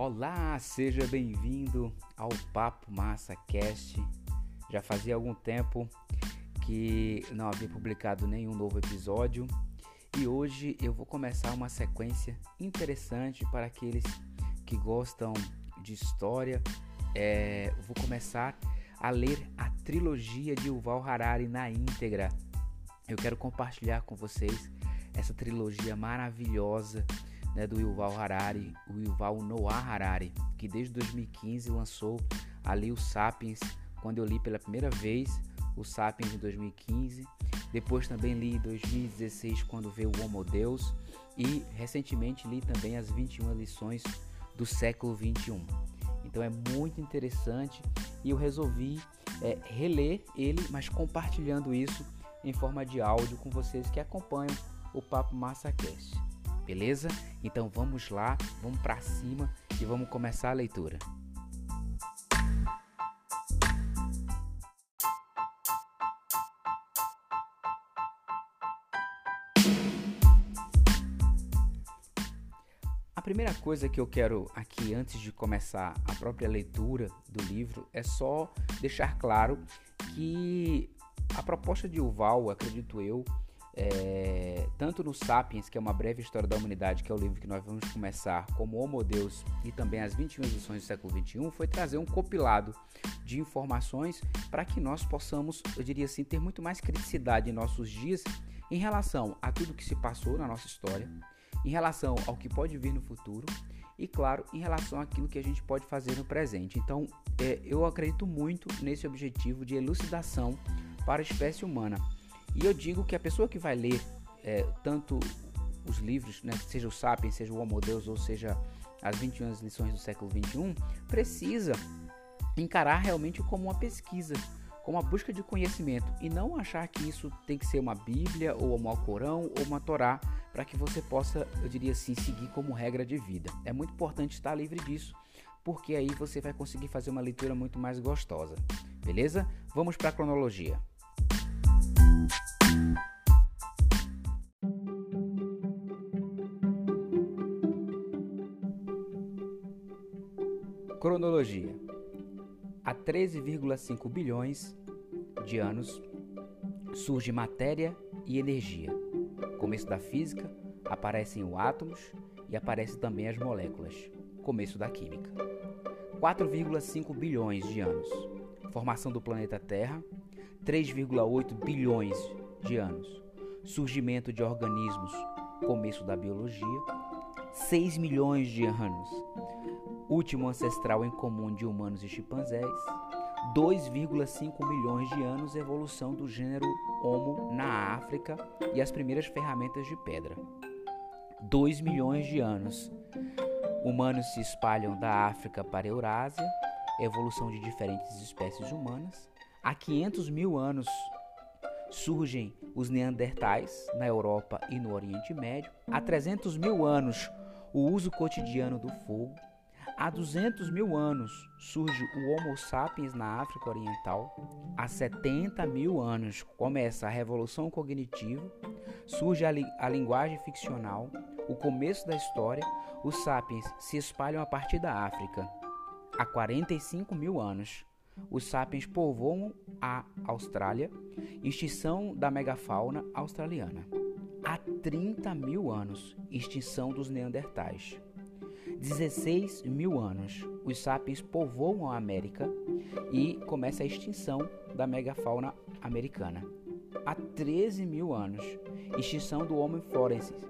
Olá, seja bem-vindo ao Papo Massa Cast. Já fazia algum tempo que não havia publicado nenhum novo episódio e hoje eu vou começar uma sequência interessante para aqueles que gostam de história. É, vou começar a ler a trilogia de Yuval Harari na íntegra. Eu quero compartilhar com vocês essa trilogia maravilhosa né, do Yuval Harari, o Yuval Noah Harari, que desde 2015 lançou ali o Sapiens, quando eu li pela primeira vez o Sapiens em 2015, depois também li em 2016 quando veio o Homo Deus e recentemente li também as 21 lições do século 21. Então é muito interessante e eu resolvi é, reler ele, mas compartilhando isso em forma de áudio com vocês que acompanham o Papo MassaCast. Beleza? Então vamos lá, vamos para cima e vamos começar a leitura. A primeira coisa que eu quero aqui antes de começar a própria leitura do livro é só deixar claro que a proposta de Uval, acredito eu, é, tanto no Sapiens, que é uma breve história da humanidade, que é o livro que nós vamos começar, como Homo Deus e também as 21 edições do século XXI, foi trazer um compilado de informações para que nós possamos, eu diria assim, ter muito mais criticidade em nossos dias em relação a tudo que se passou na nossa história, em relação ao que pode vir no futuro e, claro, em relação àquilo que a gente pode fazer no presente. Então, é, eu acredito muito nesse objetivo de elucidação para a espécie humana. E eu digo que a pessoa que vai ler é, tanto os livros, né, seja o Sapiens, seja o Homo Deus, ou seja as 21 lições do século 21, precisa encarar realmente como uma pesquisa, como uma busca de conhecimento e não achar que isso tem que ser uma Bíblia ou um Alcorão ou uma Torá para que você possa, eu diria assim, seguir como regra de vida. É muito importante estar livre disso, porque aí você vai conseguir fazer uma leitura muito mais gostosa. Beleza? Vamos para a cronologia. Cronologia: Há 13,5 bilhões de anos surge matéria e energia. Começo da física, aparecem os átomos e aparecem também as moléculas. Começo da química. 4,5 bilhões de anos. Formação do planeta Terra. 3,8 bilhões de anos. Surgimento de organismos. Começo da biologia. 6 milhões de anos último ancestral em comum de humanos e chimpanzés, 2,5 milhões de anos evolução do gênero Homo na África e as primeiras ferramentas de pedra. 2 milhões de anos. Humanos se espalham da África para a Eurásia, evolução de diferentes espécies humanas. Há 500 mil anos surgem os Neandertais na Europa e no Oriente Médio. Há 300 mil anos, o uso cotidiano do fogo. Há 200 mil anos surge o Homo sapiens na África Oriental. Há 70 mil anos começa a revolução cognitiva, surge a, li a linguagem ficcional, o começo da história. Os sapiens se espalham a partir da África. Há 45 mil anos, os sapiens povoam a Austrália, extinção da megafauna australiana. Há 30 mil anos, extinção dos neandertais. 16 mil anos, os sapiens povoam a América e começa a extinção da megafauna americana. Há 13 mil anos, extinção do Homo florensis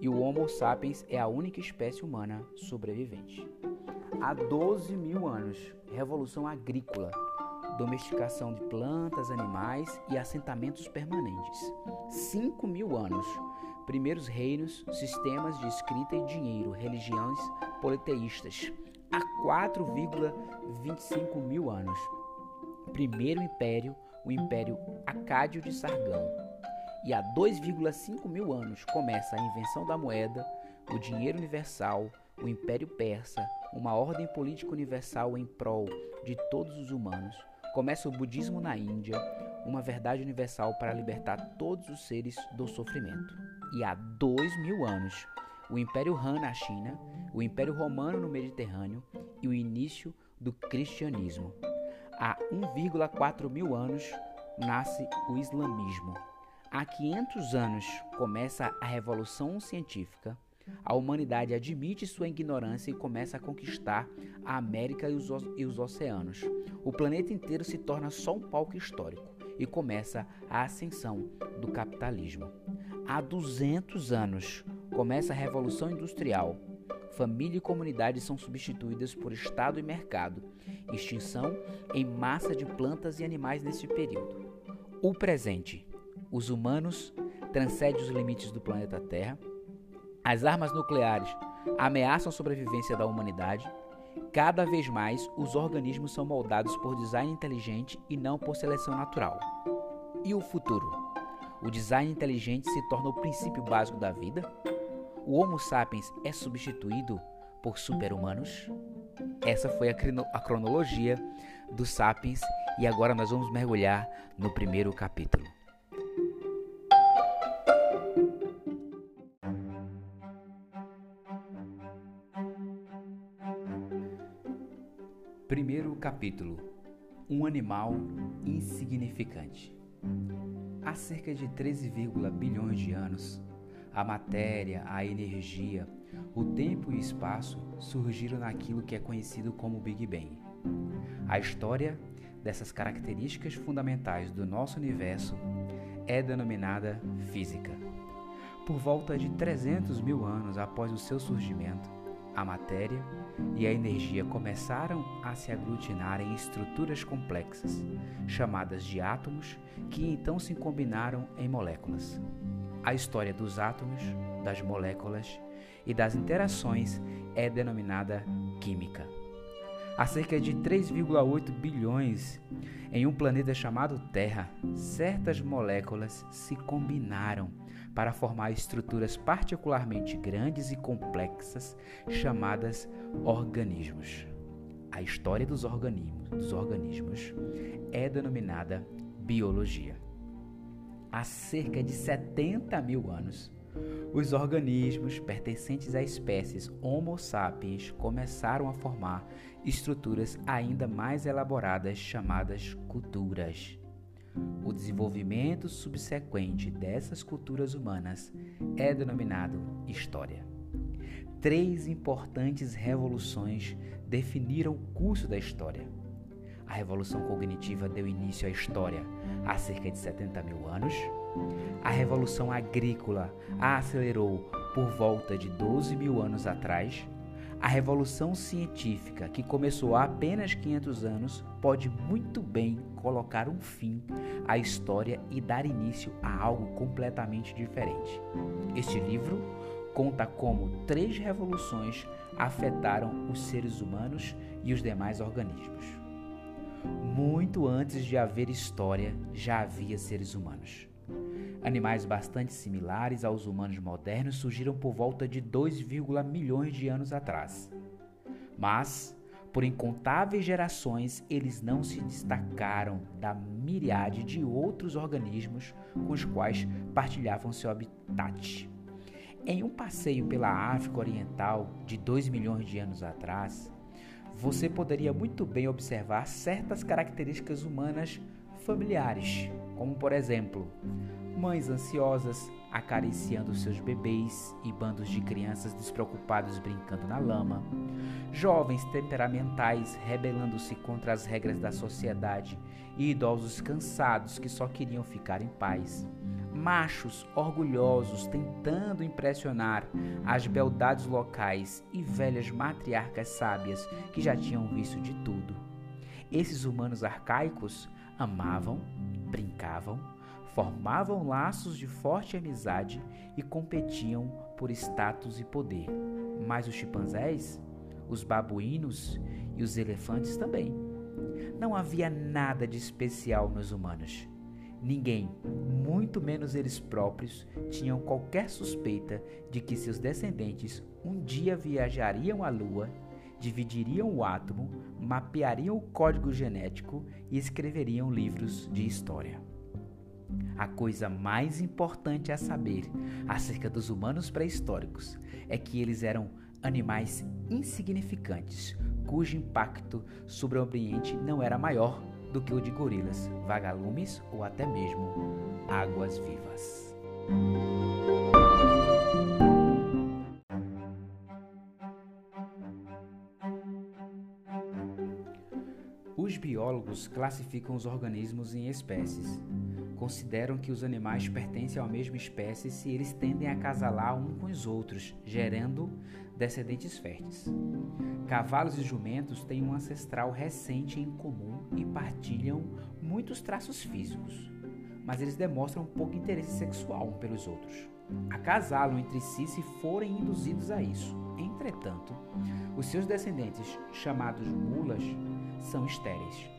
e o Homo sapiens é a única espécie humana sobrevivente. Há 12 mil anos, revolução agrícola, domesticação de plantas, animais e assentamentos permanentes. 5 mil anos, primeiros reinos, sistemas de escrita e dinheiro, religiões politeístas. Há 4,25 mil anos. Primeiro império, o Império Acádio de Sargão. E há 2,5 mil anos começa a invenção da moeda, o dinheiro universal, o Império Persa, uma ordem política universal em prol de todos os humanos. Começa o budismo na Índia, uma verdade universal para libertar todos os seres do sofrimento. E há dois mil anos, o Império Han na China, o Império Romano no Mediterrâneo e o início do cristianismo. Há 1,4 mil anos nasce o islamismo. Há 500 anos começa a revolução científica. A humanidade admite sua ignorância e começa a conquistar a América e os, e os oceanos. O planeta inteiro se torna só um palco histórico e começa a ascensão do capitalismo. Há 200 anos começa a Revolução Industrial. Família e comunidade são substituídas por Estado e mercado. Extinção em massa de plantas e animais nesse período. O presente. Os humanos transcendem os limites do planeta Terra. As armas nucleares ameaçam a sobrevivência da humanidade. Cada vez mais, os organismos são moldados por design inteligente e não por seleção natural. E o futuro? O design inteligente se torna o princípio básico da vida? O Homo sapiens é substituído por super-humanos? Essa foi a, cronologia dos sapiens e agora nós vamos mergulhar no primeiro capítulo. Primeiro capítulo: Um animal insignificante. Há cerca de 13, bilhões de anos, a matéria, a energia, o tempo e o espaço surgiram naquilo que é conhecido como Big Bang. A história dessas características fundamentais do nosso universo é denominada física. Por volta de 300 mil anos após o seu surgimento, a matéria e a energia começaram a se aglutinar em estruturas complexas, chamadas de átomos, que então se combinaram em moléculas. A história dos átomos, das moléculas e das interações é denominada química. Há cerca de 3,8 bilhões em um planeta chamado Terra, certas moléculas se combinaram para formar estruturas particularmente grandes e complexas chamadas organismos. A história dos organismos, dos organismos é denominada biologia. Há cerca de 70 mil anos, os organismos pertencentes à espécies Homo sapiens começaram a formar estruturas ainda mais elaboradas chamadas culturas. O desenvolvimento subsequente dessas culturas humanas é denominado história. Três importantes revoluções definiram o curso da história. A revolução cognitiva deu início à história há cerca de 70 mil anos. A revolução agrícola a acelerou por volta de 12 mil anos atrás a revolução científica, que começou há apenas 500 anos, pode muito bem colocar um fim à história e dar início a algo completamente diferente. Este livro conta como três revoluções afetaram os seres humanos e os demais organismos. Muito antes de haver história, já havia seres humanos. Animais bastante similares aos humanos modernos surgiram por volta de 2, milhões de anos atrás. Mas, por incontáveis gerações, eles não se destacaram da miríade de outros organismos com os quais partilhavam seu habitat. Em um passeio pela África Oriental de 2 milhões de anos atrás, você poderia muito bem observar certas características humanas familiares, como por exemplo, mães ansiosas acariciando seus bebês e bandos de crianças despreocupados brincando na lama, jovens temperamentais rebelando-se contra as regras da sociedade e idosos cansados que só queriam ficar em paz, machos orgulhosos tentando impressionar as beldades locais e velhas matriarcas sábias que já tinham visto de tudo. Esses humanos arcaicos amavam, brincavam, formavam laços de forte amizade e competiam por status e poder. Mas os chimpanzés, os babuínos e os elefantes também. Não havia nada de especial nos humanos. Ninguém, muito menos eles próprios, tinham qualquer suspeita de que seus descendentes um dia viajariam à Lua, dividiriam o átomo, mapeariam o código genético e escreveriam livros de história. A coisa mais importante a saber acerca dos humanos pré-históricos é que eles eram animais insignificantes, cujo impacto sobre o ambiente não era maior do que o de gorilas, vagalumes ou até mesmo águas vivas. Biólogos classificam os organismos em espécies. Consideram que os animais pertencem à mesma espécie se eles tendem a acasalar um com os outros, gerando descendentes férteis. Cavalos e jumentos têm um ancestral recente em comum e partilham muitos traços físicos, mas eles demonstram pouco interesse sexual um pelos outros. Acasalam entre si se forem induzidos a isso. Entretanto, os seus descendentes, chamados mulas, são estéreis.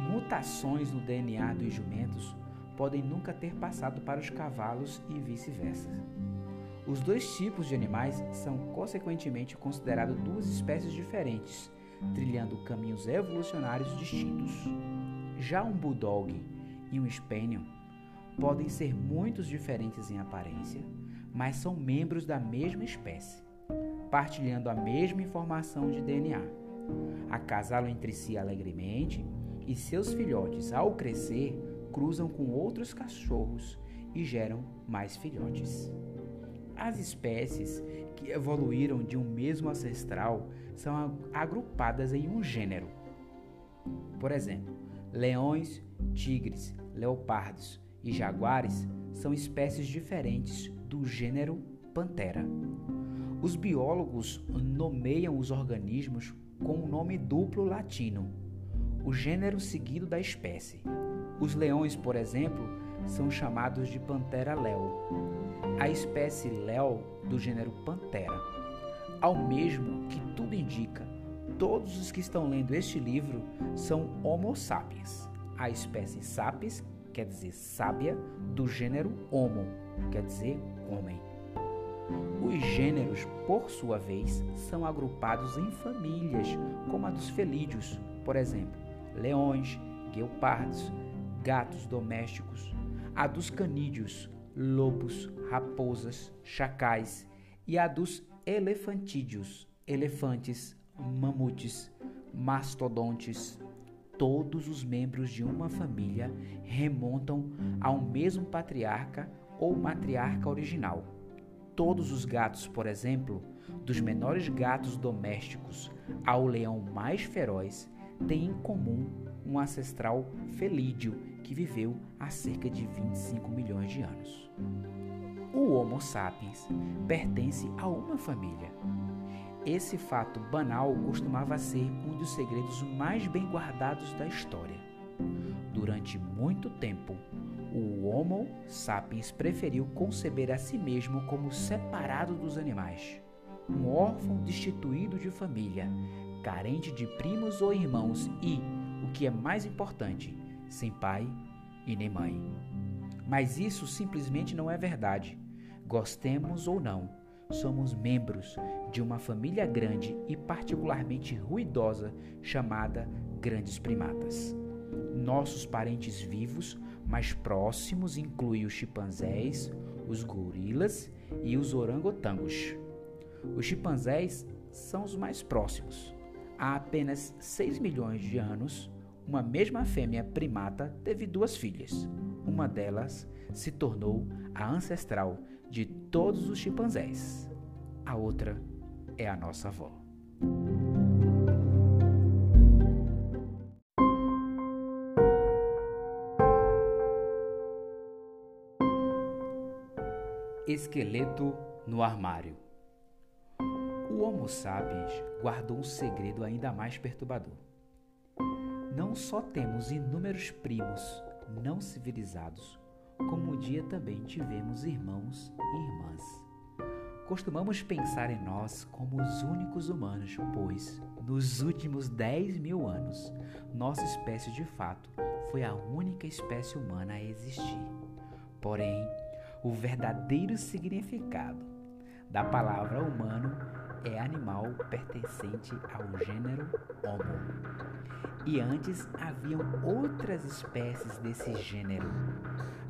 Mutações no DNA dos jumentos podem nunca ter passado para os cavalos e vice-versa. Os dois tipos de animais são consequentemente considerados duas espécies diferentes, trilhando caminhos evolucionários distintos. Já um bulldog e um spaniel podem ser muito diferentes em aparência, mas são membros da mesma espécie, partilhando a mesma informação de DNA. Acasalam entre si alegremente e seus filhotes, ao crescer, cruzam com outros cachorros e geram mais filhotes. As espécies que evoluíram de um mesmo ancestral são agrupadas em um gênero. Por exemplo, leões, tigres, leopardos e jaguares são espécies diferentes do gênero Pantera. Os biólogos nomeiam os organismos com um nome duplo latino, o gênero seguido da espécie. Os leões, por exemplo, são chamados de Pantera leo, a espécie leo do gênero Pantera. Ao mesmo que tudo indica, todos os que estão lendo este livro são Homo sapiens. A espécie sapiens quer dizer sábia do gênero Homo, quer dizer homem. Os gêneros, por sua vez, são agrupados em famílias, como a dos felídeos, por exemplo, leões, guepardos, gatos domésticos, a dos canídeos, lobos, raposas, chacais, e a dos elefantídeos, elefantes, mamutes, mastodontes. Todos os membros de uma família remontam ao mesmo patriarca ou matriarca original. Todos os gatos, por exemplo, dos menores gatos domésticos ao leão mais feroz, têm em comum um ancestral felídeo que viveu há cerca de 25 milhões de anos. O Homo sapiens pertence a uma família. Esse fato banal costumava ser um dos segredos mais bem guardados da história. Durante muito tempo, o Homo sapiens preferiu conceber a si mesmo como separado dos animais, um órfão destituído de família, carente de primos ou irmãos e, o que é mais importante, sem pai e nem mãe. Mas isso simplesmente não é verdade. Gostemos ou não, somos membros de uma família grande e particularmente ruidosa chamada grandes primatas. Nossos parentes vivos mais próximos incluem os chimpanzés, os gorilas e os orangotangos. Os chimpanzés são os mais próximos. Há apenas 6 milhões de anos, uma mesma fêmea primata teve duas filhas. Uma delas se tornou a ancestral de todos os chimpanzés. A outra é a nossa avó. Esqueleto no armário. O Homo sapiens guardou um segredo ainda mais perturbador não só temos inúmeros primos não civilizados, como um dia também tivemos irmãos e irmãs. Costumamos pensar em nós como os únicos humanos, pois, nos últimos 10 mil anos, nossa espécie de fato foi a única espécie humana a existir. Porém, o verdadeiro significado da palavra humano é animal pertencente ao gênero Homo. E antes haviam outras espécies desse gênero.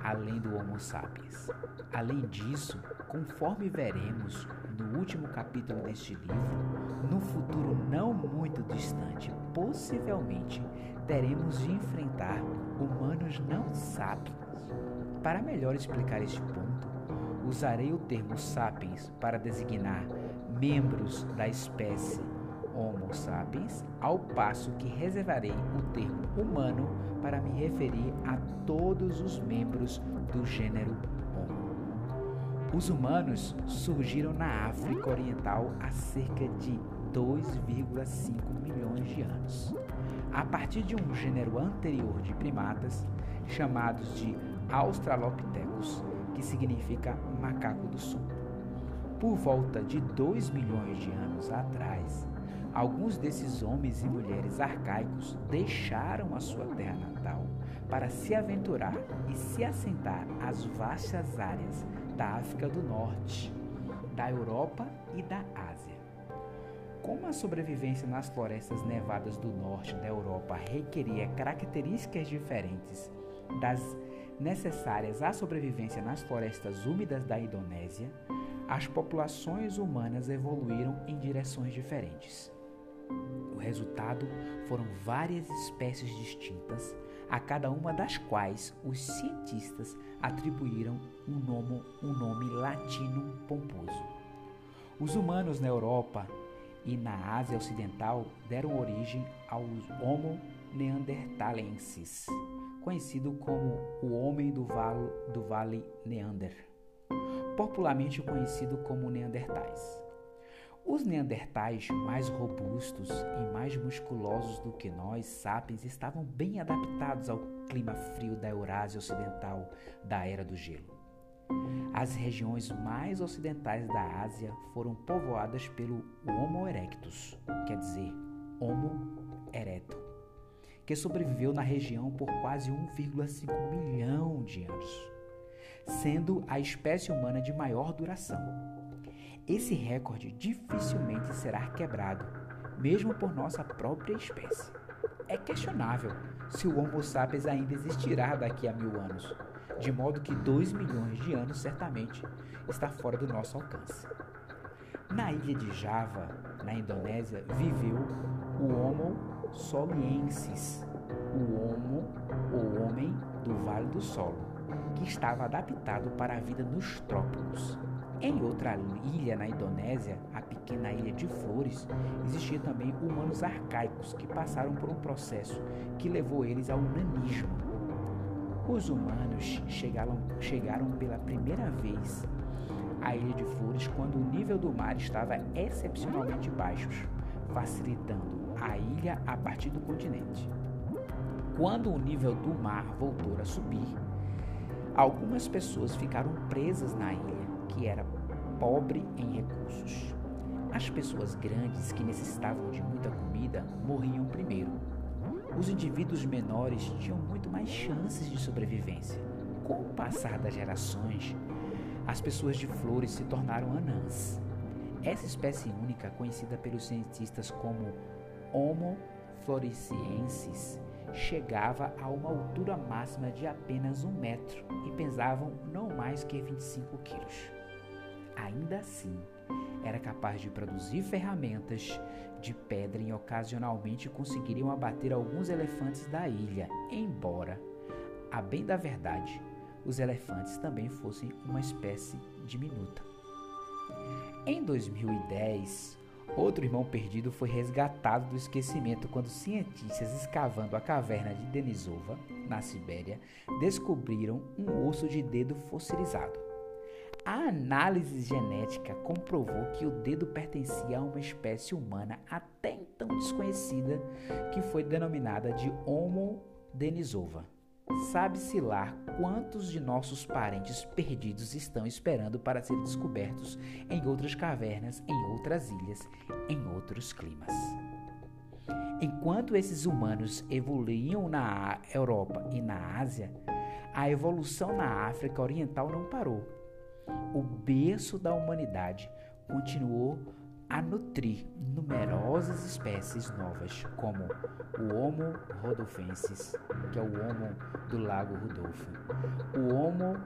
além do Homo sapiens. Além disso, conforme veremos no último capítulo deste livro, no futuro não muito distante, possivelmente teremos de enfrentar humanos não sapiens. Para melhor explicar este ponto, usarei o termo sapiens para designar membros da espécie Homo sapiens, ao passo que reservarei o termo humano para me referir a todos os membros do gênero Homo. Os humanos surgiram na África Oriental há cerca de 2,5 milhões de anos, a partir de um gênero anterior de primatas chamados de Australopithecus, que significa macaco do sul. Por volta de 2 milhões de anos atrás, Alguns desses homens e mulheres arcaicos deixaram a sua terra natal para se aventurar e se assentar às vastas áreas da África do Norte, da Europa e da Ásia. Como a sobrevivência nas florestas nevadas do norte da Europa requeria características diferentes das necessárias à sobrevivência nas florestas úmidas da Indonésia, as populações humanas evoluíram em direções diferentes. O resultado foram várias espécies distintas, a cada uma das quais os cientistas atribuíram um nome, um nome latino pomposo. Os humanos na Europa e na Ásia Ocidental deram origem aos Homo neanderthalensis, conhecido como o homem do vale, do vale Neander, popularmente conhecido como Neandertais. Os neandertais, mais robustos e mais musculosos do que nós, sapiens, estavam bem adaptados ao clima frio da Eurásia Ocidental da Era do Gelo. As regiões mais ocidentais da Ásia foram povoadas pelo Homo erectus, quer dizer, Homo erecto, que sobreviveu na região por quase 1,5 milhão de anos, sendo a espécie humana de maior duração. Esse recorde dificilmente será quebrado, mesmo por nossa própria espécie. É questionável se o Homo sapiens ainda existirá daqui a mil anos, de modo que 2 milhões de anos certamente está fora do nosso alcance. Na ilha de Java, na Indonésia, viveu o Homo soliensis, o Homo, o homem do Vale do Solo, que estava adaptado para a vida nos trópicos. Em outra ilha na Indonésia, a pequena ilha de Flores, existia também humanos arcaicos que passaram por um processo que levou eles ao nanismo. Os humanos chegaram, chegaram pela primeira vez à ilha de Flores quando o nível do mar estava excepcionalmente baixo, facilitando a ilha a partir do continente. Quando o nível do mar voltou a subir, algumas pessoas ficaram presas na ilha que era pobre em recursos. As pessoas grandes que necessitavam de muita comida morriam primeiro. Os indivíduos menores tinham muito mais chances de sobrevivência. Com o passar das gerações, as pessoas de flores se tornaram anãs. Essa espécie única, conhecida pelos cientistas como Homo floresiensis, chegava a uma altura máxima de apenas um metro e pesavam não mais que 25 quilos. Ainda assim, era capaz de produzir ferramentas de pedra e ocasionalmente conseguiriam abater alguns elefantes da ilha, embora, a bem da verdade, os elefantes também fossem uma espécie diminuta. Em 2010, outro irmão perdido foi resgatado do esquecimento quando cientistas escavando a caverna de Denisova, na Sibéria, descobriram um osso de dedo fossilizado. A análise genética comprovou que o dedo pertencia a uma espécie humana até então desconhecida, que foi denominada de Homo denisova. Sabe-se lá quantos de nossos parentes perdidos estão esperando para serem descobertos em outras cavernas, em outras ilhas, em outros climas. Enquanto esses humanos evoluíam na Europa e na Ásia, a evolução na África Oriental não parou o berço da humanidade, continuou a nutrir numerosas espécies novas, como o Homo rhodolfensis, que é o Homo do Lago Rudolfo, o Homo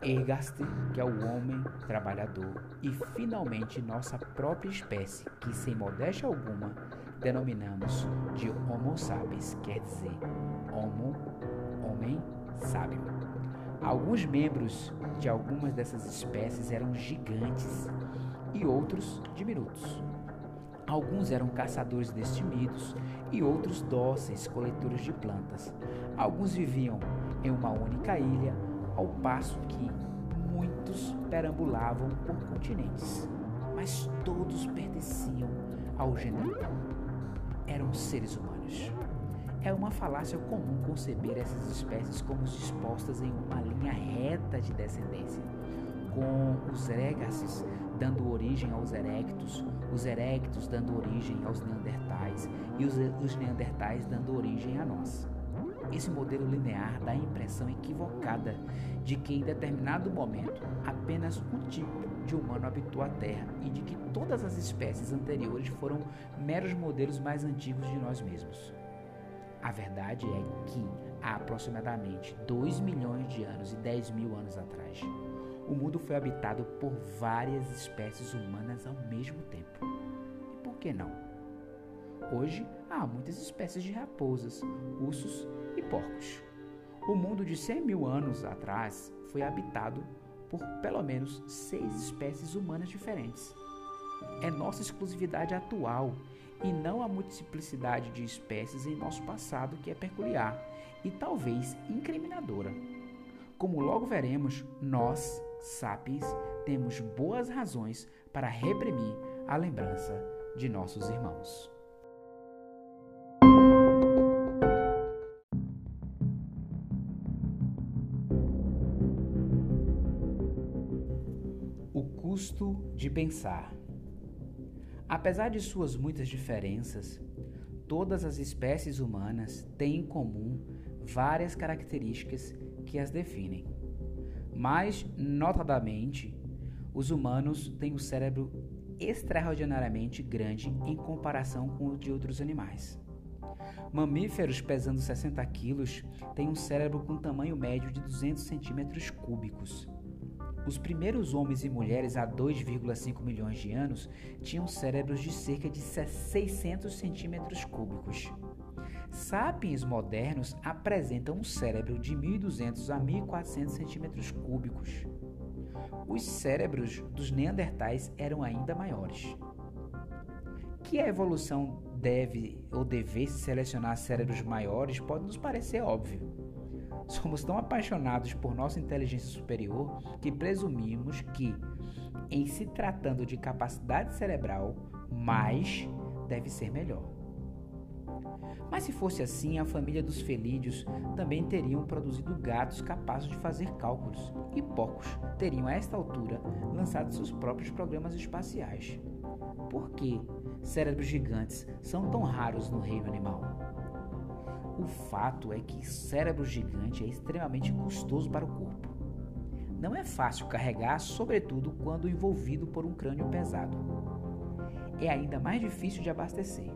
ergaster, que é o homem trabalhador, e finalmente nossa própria espécie, que sem modéstia alguma denominamos de Homo sapiens, quer dizer, Homo, homem sábio. Alguns membros de algumas dessas espécies eram gigantes e outros diminutos. Alguns eram caçadores destemidos e outros dóceis coletores de plantas. Alguns viviam em uma única ilha, ao passo que muitos perambulavam por continentes. Mas todos pertenciam ao gênero eram seres humanos. É uma falácia comum conceber essas espécies como dispostas em uma linha reta de descendência, com os regaces dando origem aos erectos, os erectos dando origem aos neandertais e os, os neandertais dando origem a nós. Esse modelo linear dá a impressão equivocada de que em determinado momento apenas um tipo de humano habitou a Terra e de que todas as espécies anteriores foram meros modelos mais antigos de nós mesmos. A verdade é que há aproximadamente 2 milhões de anos e 10 mil anos atrás, o mundo foi habitado por várias espécies humanas ao mesmo tempo. E por que não? Hoje há muitas espécies de raposas, ursos e porcos. O mundo de 100 mil anos atrás foi habitado por pelo menos seis espécies humanas diferentes. É nossa exclusividade atual e não a multiplicidade de espécies em nosso passado que é peculiar e talvez incriminadora. Como logo veremos, nós, sapiens, temos boas razões para reprimir a lembrança de nossos irmãos. O custo de pensar. Apesar de suas muitas diferenças, todas as espécies humanas têm em comum várias características que as definem. Mais notadamente, os humanos têm o um cérebro extraordinariamente grande em comparação com o de outros animais. Mamíferos pesando 60 quilos têm um cérebro com tamanho médio de 200 centímetros cúbicos. Os primeiros homens e mulheres há 2,5 milhões de anos tinham cérebros de cerca de 600 centímetros cúbicos. Sapiens modernos apresentam um cérebro de 1.200 a 1.400 centímetros cúbicos. Os cérebros dos neandertais eram ainda maiores. Que a evolução deve ou devesse selecionar cérebros maiores pode nos parecer óbvio. Somos tão apaixonados por nossa inteligência superior que presumimos que, em se tratando de capacidade cerebral, mais deve ser melhor. Mas se fosse assim, a família dos felídeos também teriam produzido gatos capazes de fazer cálculos, e porcos teriam, a esta altura, lançado seus próprios programas espaciais. Por que cérebros gigantes são tão raros no reino animal? O fato é que cérebro gigante é extremamente custoso para o corpo. Não é fácil carregar, sobretudo quando envolvido por um crânio pesado. É ainda mais difícil de abastecer.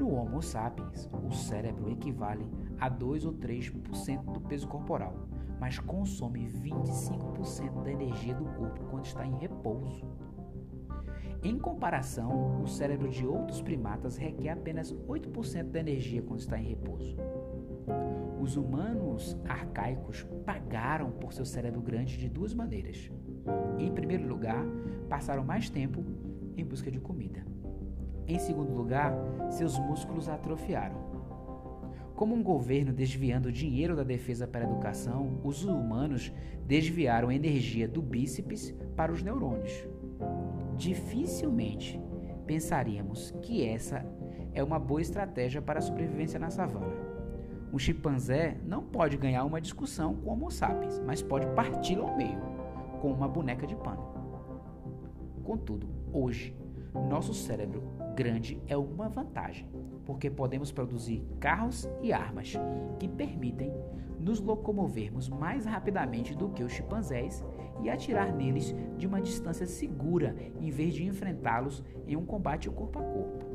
No Homo sapiens, o cérebro equivale a 2 ou 3% do peso corporal, mas consome 25% da energia do corpo quando está em repouso. Em comparação, o cérebro de outros primatas requer apenas 8% da energia quando está em repouso. Os humanos arcaicos pagaram por seu cérebro grande de duas maneiras. Em primeiro lugar, passaram mais tempo em busca de comida. Em segundo lugar, seus músculos atrofiaram. Como um governo desviando dinheiro da defesa para a educação, os humanos desviaram energia do bíceps para os neurônios dificilmente pensaríamos que essa é uma boa estratégia para a sobrevivência na savana. Um chimpanzé não pode ganhar uma discussão com Homo sapiens, mas pode parti-lo ao meio com uma boneca de pano. Contudo, hoje, nosso cérebro grande é uma vantagem, porque podemos produzir carros e armas que permitem nos locomovermos mais rapidamente do que os chimpanzés e atirar neles de uma distância segura em vez de enfrentá-los em um combate corpo a corpo.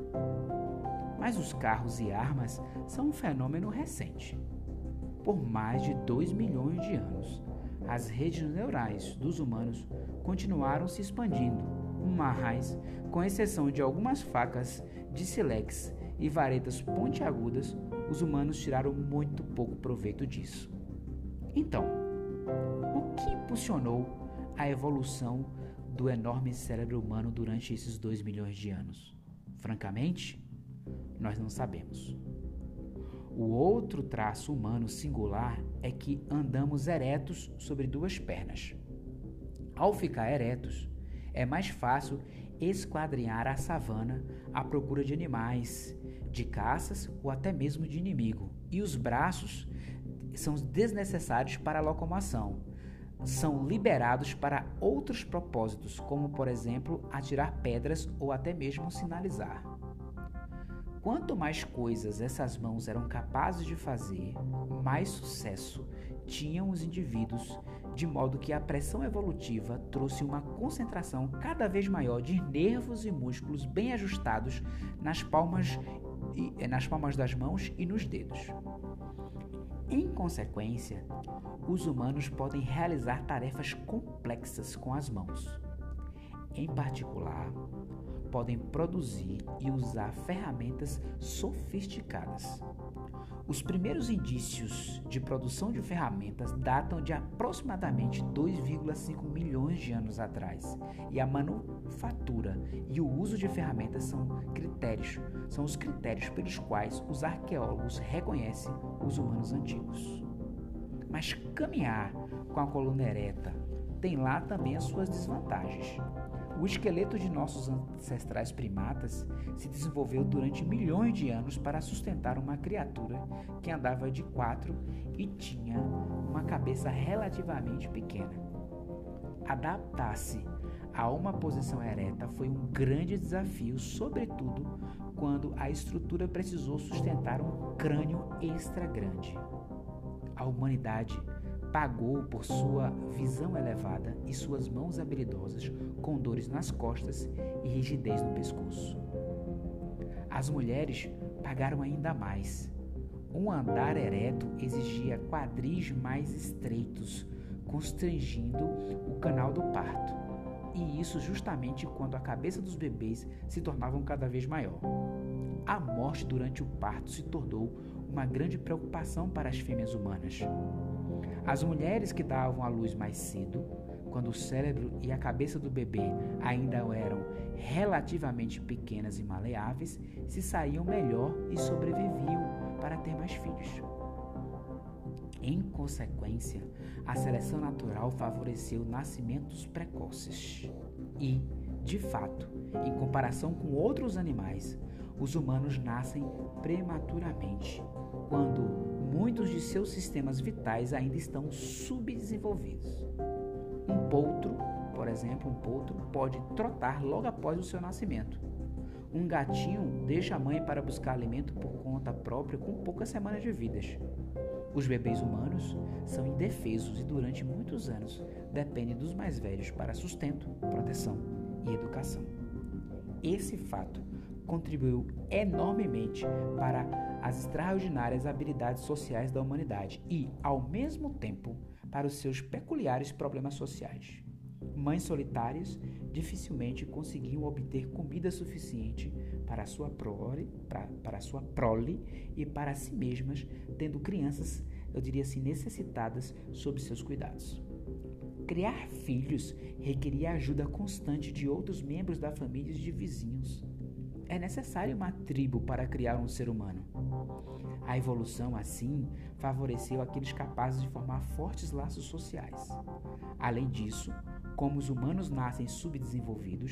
Mas os carros e armas são um fenômeno recente. Por mais de 2 milhões de anos, as redes neurais dos humanos continuaram se expandindo, mas, com exceção de algumas facas de silex e varetas pontiagudas, os humanos tiraram muito pouco proveito disso. Então, o que impulsionou a evolução do enorme cérebro humano durante esses dois milhões de anos? Francamente, nós não sabemos. O outro traço humano singular é que andamos eretos sobre duas pernas. Ao ficar eretos, é mais fácil esquadrinhar a savana à procura de animais, de caças ou até mesmo de inimigo. E os braços são desnecessários para a locomoção. São liberados para outros propósitos, como por exemplo atirar pedras ou até mesmo sinalizar. Quanto mais coisas essas mãos eram capazes de fazer, mais sucesso tinham os indivíduos, de modo que a pressão evolutiva trouxe uma concentração cada vez maior de nervos e músculos bem ajustados nas palmas, e, eh, nas palmas das mãos e nos dedos. Em consequência, os humanos podem realizar tarefas complexas com as mãos. Em particular, podem produzir e usar ferramentas sofisticadas. Os primeiros indícios de produção de ferramentas datam de aproximadamente 2,5 milhões de anos atrás, e a manufatura e o uso de ferramentas são critérios, são os critérios pelos quais os arqueólogos reconhecem os humanos antigos. Mas caminhar com a coluna ereta tem lá também as suas desvantagens. O esqueleto de nossos ancestrais primatas se desenvolveu durante milhões de anos para sustentar uma criatura que andava de quatro e tinha uma cabeça relativamente pequena. Adaptar-se a uma posição ereta foi um grande desafio, sobretudo quando a estrutura precisou sustentar um crânio extra grande. A humanidade pagou por sua visão elevada e suas mãos habilidosas com dores nas costas e rigidez no pescoço. As mulheres pagaram ainda mais. Um andar ereto exigia quadris mais estreitos, constrangindo o canal do parto. E isso justamente quando a cabeça dos bebês se tornavam cada vez maior. A morte durante o parto se tornou uma grande preocupação para as fêmeas humanas. As mulheres que davam à luz mais cedo, quando o cérebro e a cabeça do bebê ainda eram relativamente pequenas e maleáveis, se saíam melhor e sobreviviam para ter mais filhos. Em consequência, a seleção natural favoreceu nascimentos precoces. E, de fato, em comparação com outros animais, os humanos nascem prematuramente, quando muitos de seus sistemas vitais ainda estão subdesenvolvidos. Um potro, por exemplo, um potro pode trotar logo após o seu nascimento. Um gatinho deixa a mãe para buscar alimento por conta própria com poucas semanas de vidas. Os bebês humanos são indefesos e durante muitos anos dependem dos mais velhos para sustento, proteção e educação. Esse fato contribuiu enormemente para as extraordinárias habilidades sociais da humanidade e, ao mesmo tempo, para os seus peculiares problemas sociais. Mães solitárias dificilmente conseguiam obter comida suficiente para sua prole, para, sua prole e para si mesmas, tendo crianças, eu diria assim, necessitadas sob seus cuidados. Criar filhos requeria ajuda constante de outros membros da família e de vizinhos. É necessário uma tribo para criar um ser humano. A evolução, assim, favoreceu aqueles capazes de formar fortes laços sociais. Além disso, como os humanos nascem subdesenvolvidos,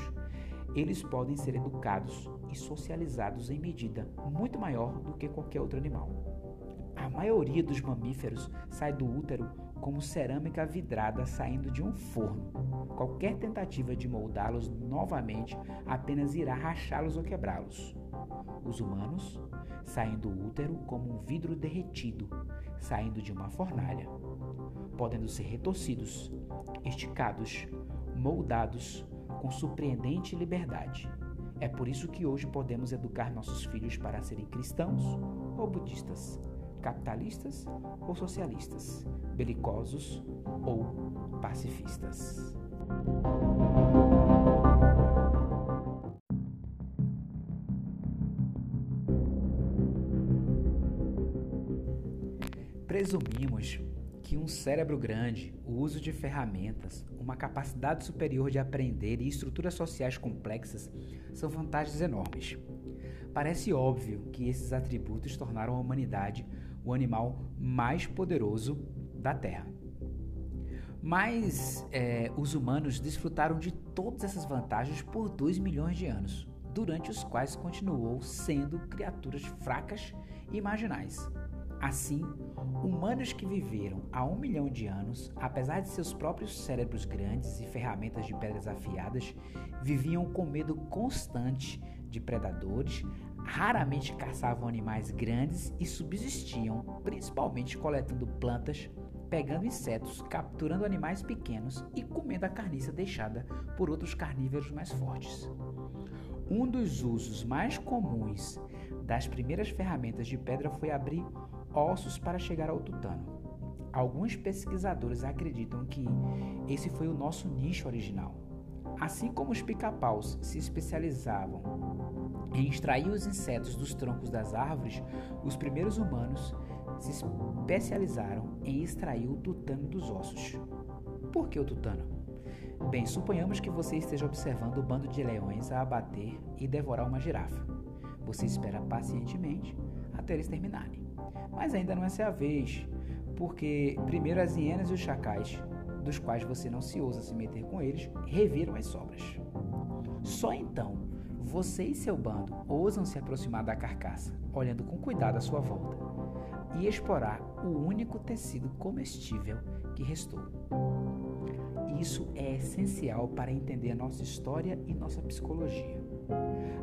eles podem ser educados e socializados em medida muito maior do que qualquer outro animal. A maioria dos mamíferos sai do útero como cerâmica vidrada saindo de um forno. Qualquer tentativa de moldá-los novamente apenas irá rachá-los ou quebrá-los. Os humanos saem do útero como um vidro derretido, saindo de uma fornalha, podendo ser retorcidos, esticados, moldados com surpreendente liberdade. É por isso que hoje podemos educar nossos filhos para serem cristãos ou budistas, capitalistas ou socialistas, belicosos ou pacifistas. Presumimos que um cérebro grande, o uso de ferramentas, uma capacidade superior de aprender e estruturas sociais complexas são vantagens enormes. Parece óbvio que esses atributos tornaram a humanidade o animal mais poderoso da Terra. Mas é, os humanos desfrutaram de todas essas vantagens por 2 milhões de anos, durante os quais continuou sendo criaturas fracas e marginais. Assim, humanos que viveram há um milhão de anos, apesar de seus próprios cérebros grandes e ferramentas de pedras afiadas, viviam com medo constante de predadores, raramente caçavam animais grandes e subsistiam, principalmente coletando plantas, pegando insetos, capturando animais pequenos e comendo a carniça deixada por outros carnívoros mais fortes. Um dos usos mais comuns das primeiras ferramentas de pedra foi abrir ossos para chegar ao tutano. Alguns pesquisadores acreditam que esse foi o nosso nicho original. Assim como os pica-paus se especializavam em extrair os insetos dos troncos das árvores, os primeiros humanos se especializaram em extrair o tutano dos ossos. Por que o tutano? Bem, suponhamos que você esteja observando o bando de leões a abater e devorar uma girafa. Você espera pacientemente até eles terminarem. Mas ainda não é a vez, porque primeiro as hienas e os chacais, dos quais você não se ousa se meter com eles, reviram as sobras. Só então você e seu bando ousam se aproximar da carcaça, olhando com cuidado à sua volta, e explorar o único tecido comestível que restou. Isso é essencial para entender nossa história e nossa psicologia.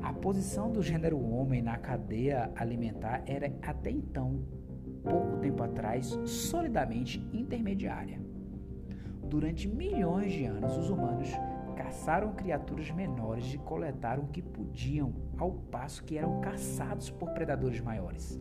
A posição do gênero homem na cadeia alimentar era até então, pouco tempo atrás, solidamente intermediária. Durante milhões de anos, os humanos caçaram criaturas menores e coletaram o que podiam, ao passo que eram caçados por predadores maiores.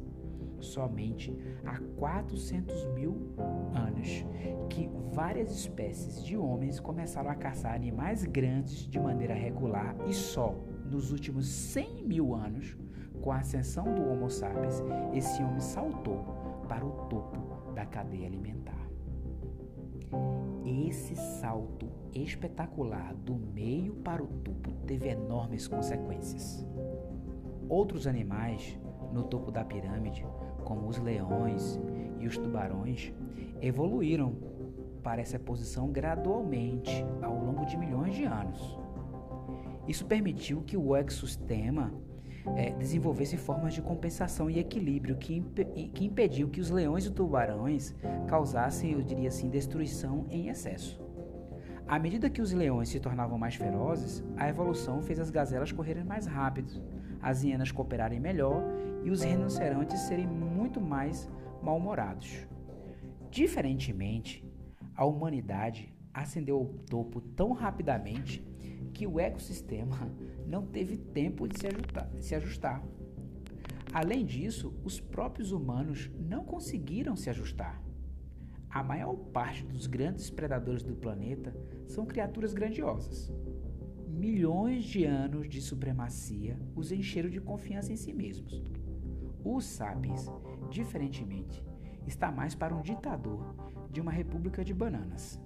Somente há 400 mil anos que várias espécies de homens começaram a caçar animais grandes de maneira regular e só nos últimos 100 mil anos, com a ascensão do Homo sapiens, esse homem saltou para o topo da cadeia alimentar. Esse salto espetacular do meio para o topo teve enormes consequências. Outros animais no topo da pirâmide, como os leões e os tubarões, evoluíram para essa posição gradualmente ao longo de milhões de anos. Isso permitiu que o ecossistema é, desenvolvesse formas de compensação e equilíbrio que, imp que impediu que os leões e tubarões causassem, eu diria assim, destruição em excesso. À medida que os leões se tornavam mais ferozes, a evolução fez as gazelas correrem mais rápido, as hienas cooperarem melhor e os rinocerontes serem muito mais mal-humorados. Diferentemente, a humanidade ascendeu ao topo tão rapidamente que o ecossistema não teve tempo de se ajustar. De se ajustar. Além disso, os próprios humanos não conseguiram se ajustar. A maior parte dos grandes predadores do planeta são criaturas grandiosas. Milhões de anos de supremacia os encheram de confiança em si mesmos. Os sapiens, diferentemente, está mais para um ditador de uma república de bananas.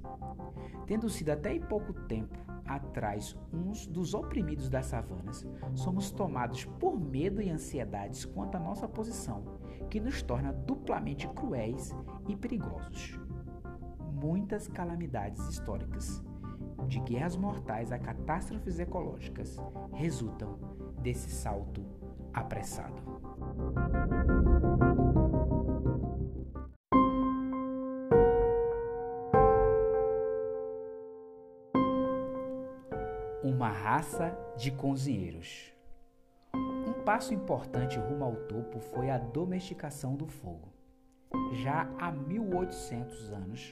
Tendo sido até pouco tempo atrás uns dos oprimidos das savanas, somos tomados por medo e ansiedades quanto à nossa posição, que nos torna duplamente cruéis e perigosos. Muitas calamidades históricas, de guerras mortais a catástrofes ecológicas, resultam desse salto apressado. Uma raça de cozinheiros. Um passo importante rumo ao topo foi a domesticação do fogo. Já há 1800 anos,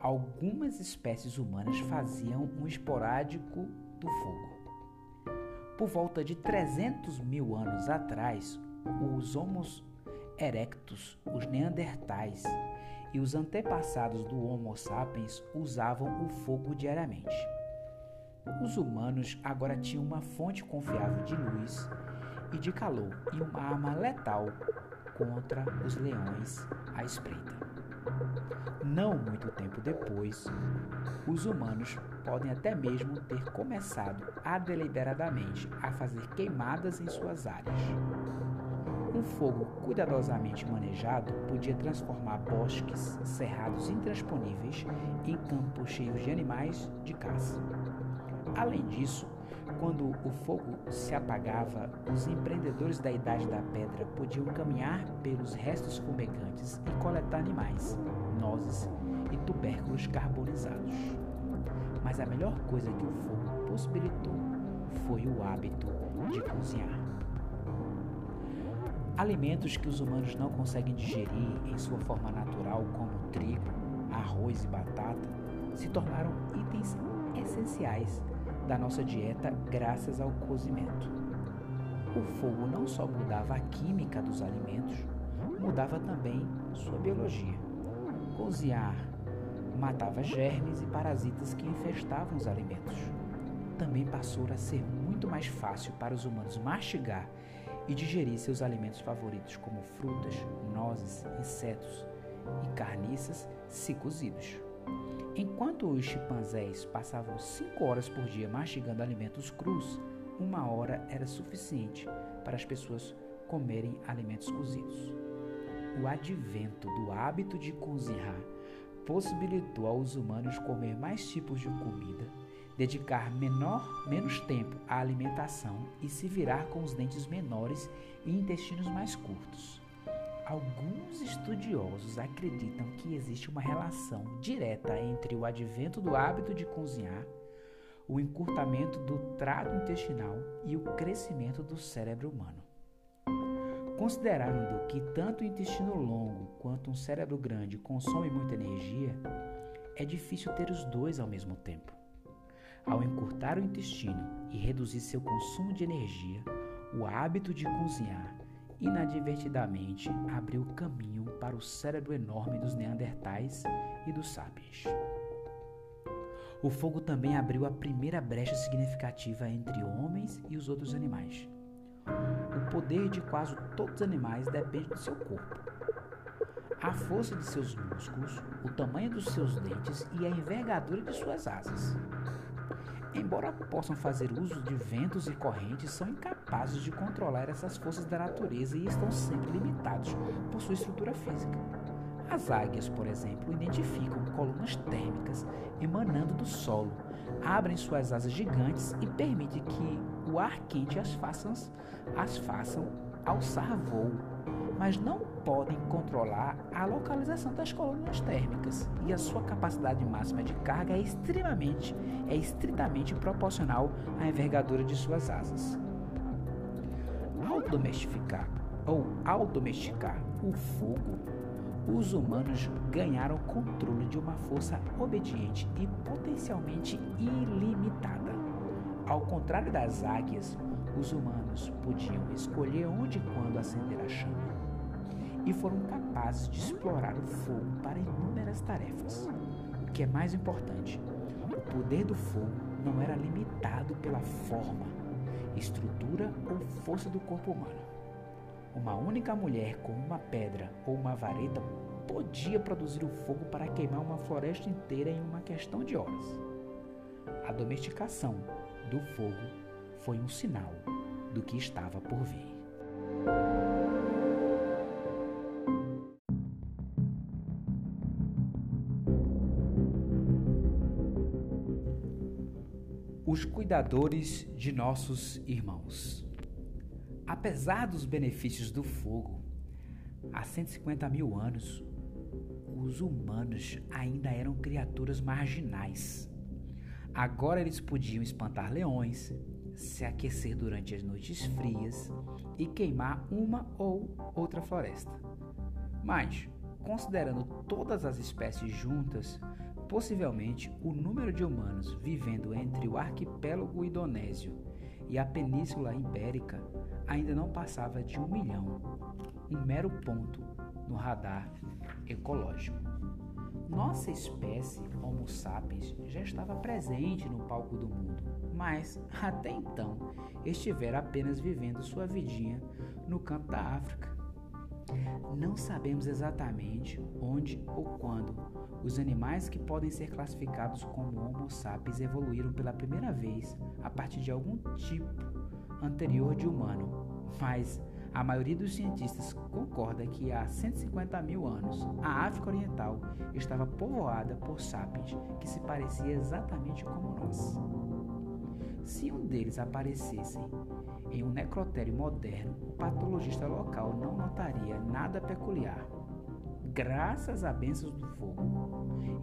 algumas espécies humanas faziam um esporádico do fogo. Por volta de 300 mil anos atrás, os Homos erectus, os neandertais e os antepassados do Homo sapiens usavam o fogo diariamente. Os humanos agora tinham uma fonte confiável de luz e de calor e uma arma letal contra os leões à espreita. Não muito tempo depois, os humanos podem até mesmo ter começado a deliberadamente a fazer queimadas em suas áreas. Um fogo cuidadosamente manejado podia transformar bosques cerrados intransponíveis em campos cheios de animais de caça. Além disso, quando o fogo se apagava, os empreendedores da Idade da Pedra podiam caminhar pelos restos fumegantes e coletar animais, nozes e tubérculos carbonizados. Mas a melhor coisa que o fogo possibilitou foi o hábito de cozinhar. Alimentos que os humanos não conseguem digerir em sua forma natural, como trigo, arroz e batata, se tornaram itens essenciais da nossa dieta graças ao cozimento. O fogo não só mudava a química dos alimentos, mudava também sua biologia. Cozinhar matava germes e parasitas que infestavam os alimentos. Também passou a ser muito mais fácil para os humanos mastigar e digerir seus alimentos favoritos, como frutas, nozes, insetos e carniças, se cozidos. Enquanto os chimpanzés passavam cinco horas por dia mastigando alimentos crus, uma hora era suficiente para as pessoas comerem alimentos cozidos. O advento do hábito de cozinhar possibilitou aos humanos comer mais tipos de comida dedicar menor, menos tempo à alimentação e se virar com os dentes menores e intestinos mais curtos. Alguns estudiosos acreditam que existe uma relação direta entre o advento do hábito de cozinhar, o encurtamento do trato intestinal e o crescimento do cérebro humano. Considerando que tanto o intestino longo quanto um cérebro grande consomem muita energia, é difícil ter os dois ao mesmo tempo. Ao encurtar o intestino e reduzir seu consumo de energia, o hábito de cozinhar inadvertidamente abriu caminho para o cérebro enorme dos Neandertais e dos Sapiens. O fogo também abriu a primeira brecha significativa entre homens e os outros animais. O poder de quase todos os animais depende do seu corpo. A força de seus músculos, o tamanho dos seus dentes e a envergadura de suas asas embora possam fazer uso de ventos e correntes, são incapazes de controlar essas forças da natureza e estão sempre limitados por sua estrutura física. As águias, por exemplo, identificam colunas térmicas emanando do solo, abrem suas asas gigantes e permitem que o ar quente as façam, as façam alçar voo mas não podem controlar a localização das colunas térmicas e a sua capacidade máxima de carga é extremamente, é estritamente proporcional à envergadura de suas asas. Ao domesticar ou ao domesticar o fogo, os humanos ganharam controle de uma força obediente e potencialmente ilimitada. Ao contrário das águias, os humanos podiam escolher onde e quando acender a chama e foram capazes de explorar o fogo para inúmeras tarefas. O que é mais importante, o poder do fogo não era limitado pela forma, estrutura ou força do corpo humano. Uma única mulher com uma pedra ou uma vareta podia produzir o fogo para queimar uma floresta inteira em uma questão de horas. A domesticação do fogo foi um sinal do que estava por vir. Os cuidadores de nossos irmãos. Apesar dos benefícios do fogo, há 150 mil anos, os humanos ainda eram criaturas marginais. Agora eles podiam espantar leões, se aquecer durante as noites frias e queimar uma ou outra floresta. Mas, considerando todas as espécies juntas, possivelmente o número de humanos vivendo entre o arquipélago indonésio e a península ibérica ainda não passava de um milhão, um mero ponto no radar ecológico. Nossa espécie, Homo sapiens, já estava presente no palco do mundo, mas até então estivera apenas vivendo sua vidinha no canto da África. Não sabemos exatamente onde ou quando os animais que podem ser classificados como Homo sapiens evoluíram pela primeira vez a partir de algum tipo anterior de humano, mas a maioria dos cientistas concorda que há 150 mil anos a África Oriental estava povoada por sapiens que se pareciam exatamente como nós. Se um deles aparecesse em um necrotério moderno, o patologista local não notaria nada peculiar. Graças à bênção do fogo,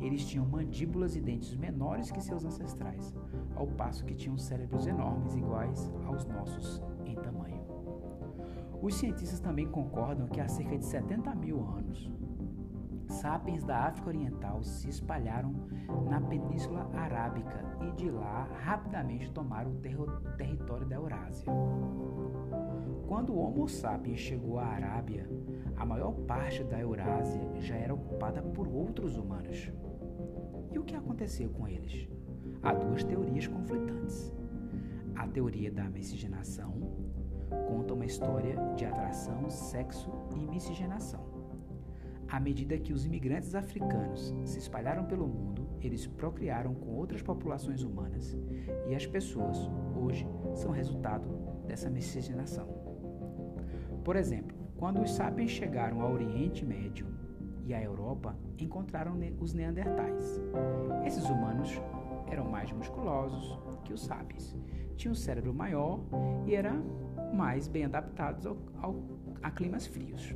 eles tinham mandíbulas e dentes menores que seus ancestrais, ao passo que tinham cérebros enormes iguais aos nossos em tamanho. Os cientistas também concordam que há cerca de 70 mil anos, sapiens da África Oriental se espalharam na Península Arábica e de lá rapidamente tomaram o ter território da Eurásia. Quando o Homo sapiens chegou à Arábia, a maior parte da Eurásia já era ocupada por outros humanos. E o que aconteceu com eles? Há duas teorias conflitantes. A teoria da miscigenação conta uma história de atração, sexo e miscigenação. À medida que os imigrantes africanos se espalharam pelo mundo, eles procriaram com outras populações humanas e as pessoas, hoje, são resultado dessa miscigenação. Por exemplo, quando os sapiens chegaram ao Oriente Médio e à Europa, encontraram os neandertais. Esses humanos eram mais musculosos que os sapiens, tinham um cérebro maior e eram mais bem adaptados ao, ao, a climas frios.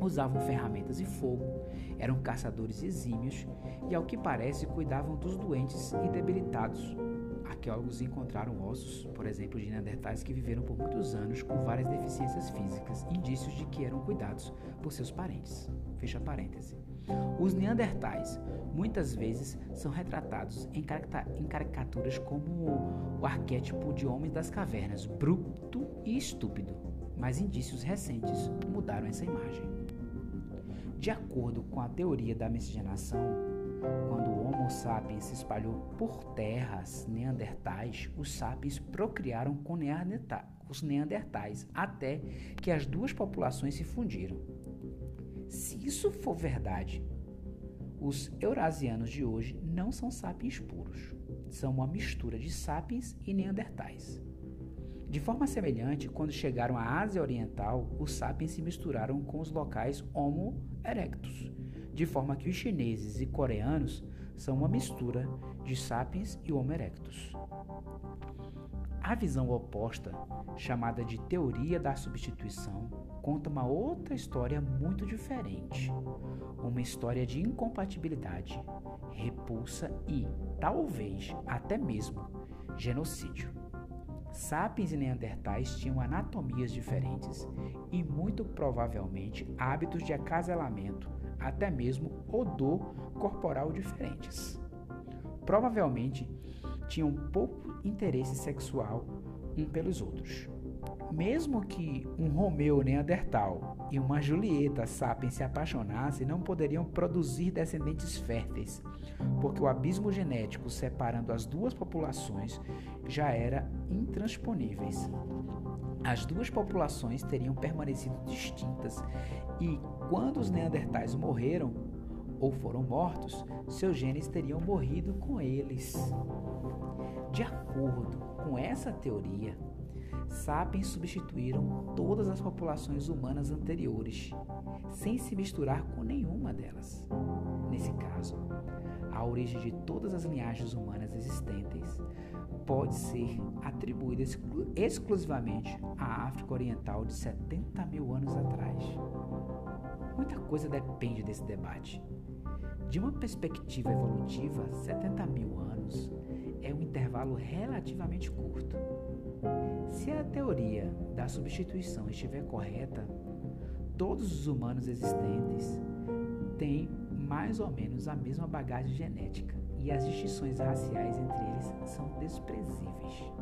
Usavam ferramentas e fogo, eram caçadores exímios e, ao que parece, cuidavam dos doentes e debilitados. Arqueólogos encontraram ossos, por exemplo, de neandertais que viveram por muitos anos com várias deficiências físicas, indícios de que eram cuidados por seus parentes. Fecha parêntese. Os neandertais muitas vezes são retratados em, caricaturas como o arquétipo de homem das cavernas, bruto e estúpido, mas indícios recentes mudaram essa imagem. De acordo com a teoria da miscigenação, quando o Homo sapiens se espalhou por terras neandertais, os sapiens procriaram com os neandertais até que as duas populações se fundiram. Se isso for verdade, os eurasianos de hoje não são sapiens puros. São uma mistura de sapiens e neandertais. De forma semelhante, quando chegaram à Ásia Oriental, os sapiens se misturaram com os locais Homo erectus, de forma que os chineses e coreanos são uma mistura de sapiens e Homo erectus. A visão oposta, chamada de teoria da substituição, conta uma outra história muito diferente. Uma história de incompatibilidade, repulsa e, talvez, até mesmo, genocídio. Sapiens e Neandertais tinham anatomias diferentes e, muito provavelmente, hábitos de acasalamento, até mesmo odor corporal diferentes. Provavelmente tinham pouco interesse sexual um pelos outros. Mesmo que um Romeu Neandertal e uma Julieta sapiens se apaixonassem, não poderiam produzir descendentes férteis, porque o abismo genético separando as duas populações já era intransponíveis. As duas populações teriam permanecido distintas e, quando os Neandertais morreram ou foram mortos, seus genes teriam morrido com eles. De acordo com essa teoria, sapiens substituíram todas as populações humanas anteriores, sem se misturar com nenhuma delas. Nesse caso, a origem de todas as linhagens humanas existentes pode ser atribuída exclu exclusivamente à África Oriental de 70 mil anos atrás. Muita coisa depende desse debate. De uma perspectiva evolutiva, 70 mil anos intervalo relativamente curto. Se a teoria da substituição estiver correta, todos os humanos existentes têm mais ou menos a mesma bagagem genética e as distinções raciais entre eles são desprezíveis.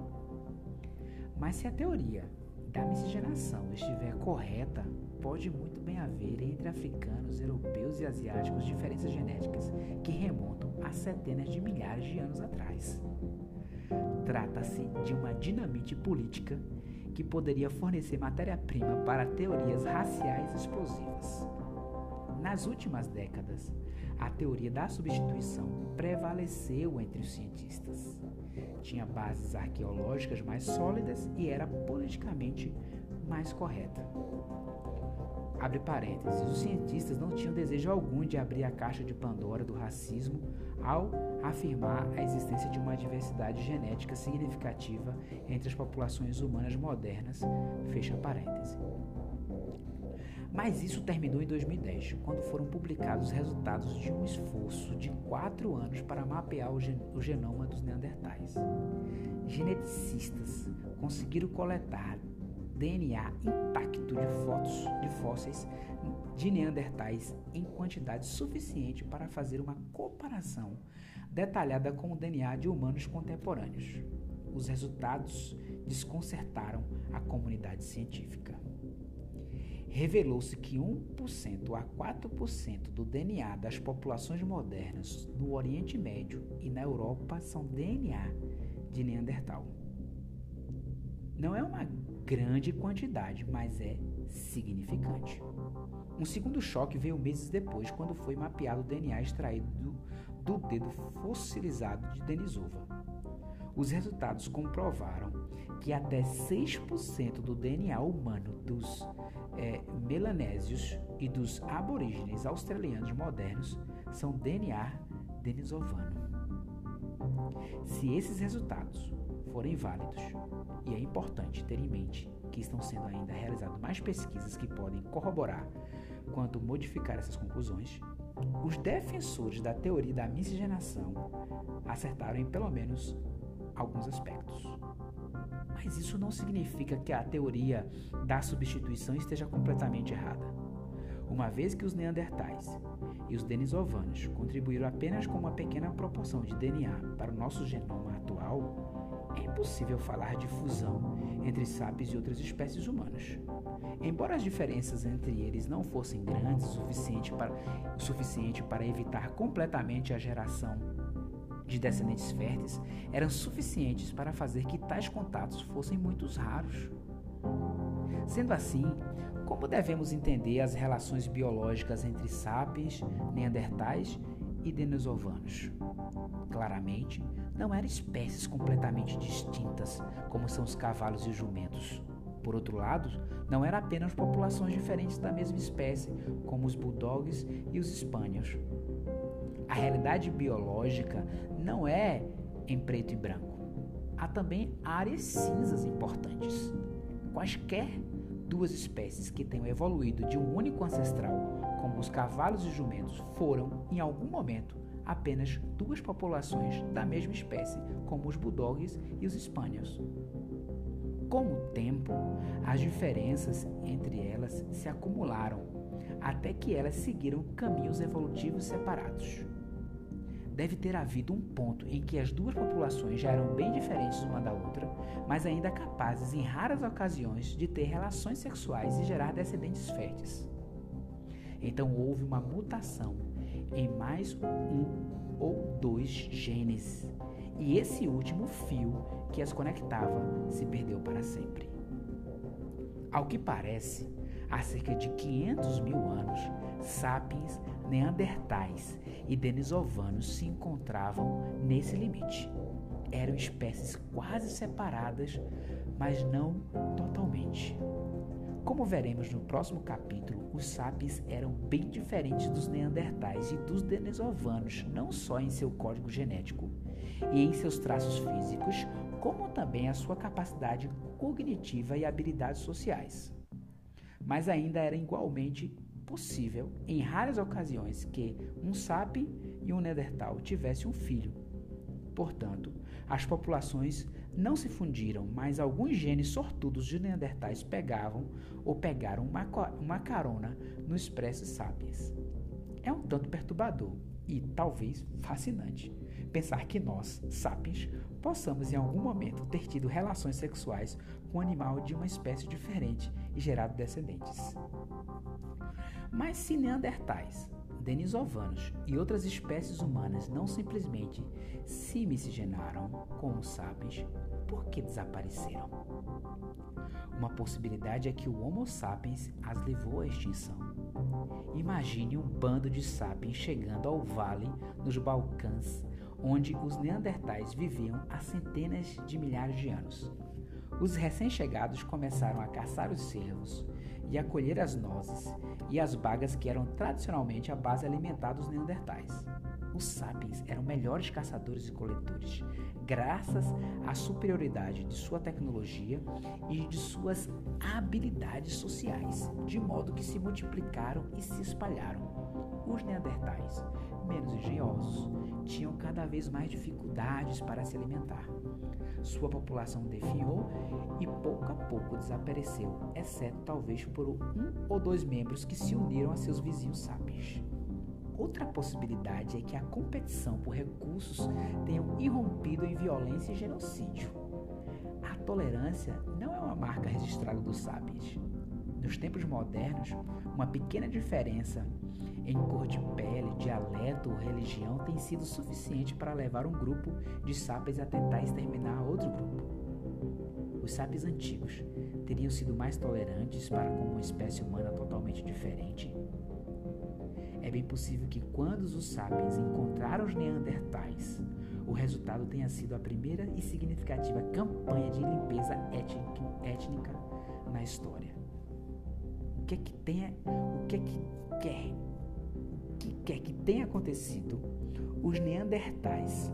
Mas se a teoria da miscigenação estiver correta, pode muito bem haver entre africanos, europeus e asiáticos diferenças genéticas que remontam a centenas de milhares de anos atrás. Trata-se de uma dinamite política que poderia fornecer matéria-prima para teorias raciais explosivas. Nas últimas décadas, a teoria da substituição prevaleceu entre os cientistas. Tinha bases arqueológicas mais sólidas e era politicamente mais correta. Abre parênteses, os cientistas não tinham desejo algum de abrir a caixa de Pandora do racismo ao afirmar a existência de uma diversidade genética significativa entre as populações humanas modernas, fecha parênteses. Mas isso terminou em 2010, quando foram publicados os resultados de um esforço de quatro anos para mapear o, gen o genoma dos neandertais. Geneticistas conseguiram coletar DNA intacto de fotos de fósseis de neandertais em quantidade suficiente para fazer uma comparação detalhada com o DNA de humanos contemporâneos. Os resultados desconcertaram a comunidade científica revelou-se que 1% a 4% do DNA das populações modernas no Oriente Médio e na Europa são DNA de Neandertal. Não é uma grande quantidade, mas é significante. Um segundo choque veio meses depois, quando foi mapeado o DNA extraído do, do dedo fossilizado de Denisova. Os resultados comprovaram que até 6% do DNA humano dos é, melanésios e dos aborígenes australianos modernos são DNA denisovano. Se esses resultados forem válidos, e é importante ter em mente que estão sendo ainda realizadas mais pesquisas que podem corroborar quanto modificar essas conclusões, os defensores da teoria da miscigenação acertaram em pelo menos alguns aspectos. Mas isso não significa que a teoria da substituição esteja completamente errada. Uma vez que os neandertais e os denisovanos contribuíram apenas com uma pequena proporção de DNA para o nosso genoma atual, é impossível falar de fusão entre sapiens e outras espécies humanas. Embora as diferenças entre eles não fossem grandes o suficiente para, o suficiente para evitar completamente a geração de descendentes férteis eram suficientes para fazer que tais contatos fossem muito raros. Sendo assim, como devemos entender as relações biológicas entre sapiens, neandertais e denisovanos? Claramente, não eram espécies completamente distintas, como são os cavalos e os jumentos. Por outro lado, não eram apenas populações diferentes da mesma espécie, como os bulldogs e os spaniels. A realidade biológica não é em preto e branco. Há também áreas cinzas importantes. Quaisquer duas espécies que tenham evoluído de um único ancestral, como os cavalos e jumentos, foram, em algum momento, apenas duas populações da mesma espécie, como os bulldogs e os spaniels. Com o tempo, as diferenças entre elas se acumularam, até que elas seguiram caminhos evolutivos separados deve ter havido um ponto em que as duas populações já eram bem diferentes uma da outra, mas ainda capazes, em raras ocasiões, de ter relações sexuais e gerar descendentes férteis. Então houve uma mutação em mais um ou dois genes, e esse último fio que as conectava se perdeu para sempre. Ao que parece, há cerca de 500 mil anos, sapiens, neandertais e denisovanos se encontravam nesse limite. Eram espécies quase separadas, mas não totalmente. Como veremos no próximo capítulo, os sapiens eram bem diferentes dos neandertais e dos denisovanos, não só em seu código genético e em seus traços físicos, como também a sua capacidade cognitiva e habilidades sociais mas ainda era igualmente possível, em raras ocasiões, que um sapiens e um Neandertal tivessem um filho. Portanto, as populações não se fundiram, mas alguns genes sortudos de Neandertais pegavam ou pegaram uma, uma carona no Expresso Sapiens. É um tanto perturbador e talvez fascinante pensar que nós, sapiens, possamos em algum momento ter tido relações sexuais com um animal de uma espécie diferente e gerado descendentes. Mas se Neandertais, denisovanos e outras espécies humanas não simplesmente se miscigenaram com os sapiens, por que desapareceram? Uma possibilidade é que o Homo sapiens as levou à extinção. Imagine um bando de sapiens chegando ao vale nos Balcãs, onde os neandertais viviam há centenas de milhares de anos. Os recém-chegados começaram a caçar os cervos e a colher as nozes e as bagas que eram tradicionalmente a base alimentar dos neandertais. Os sapiens eram melhores caçadores e coletores, graças à superioridade de sua tecnologia e de suas habilidades sociais, de modo que se multiplicaram e se espalharam. Os neandertais, menos engenhosos, tinham cada vez mais dificuldades para se alimentar. Sua população definhou e pouco a pouco desapareceu, exceto talvez por um ou dois membros que se uniram a seus vizinhos sapiens. Outra possibilidade é que a competição por recursos tenha irrompido em violência e genocídio. A tolerância não é uma marca registrada dos sapiens. Nos tempos modernos, uma pequena diferença em cor de pele, dialeto ou religião tem sido suficiente para levar um grupo de sapiens a tentar exterminar outro grupo. Os sapiens antigos teriam sido mais tolerantes para com uma espécie humana totalmente diferente? É bem possível que quando os sapiens encontraram os neandertais, o resultado tenha sido a primeira e significativa campanha de limpeza étnica na história. O que é que tem, o que é que quer que quer que tenha acontecido, os neandertais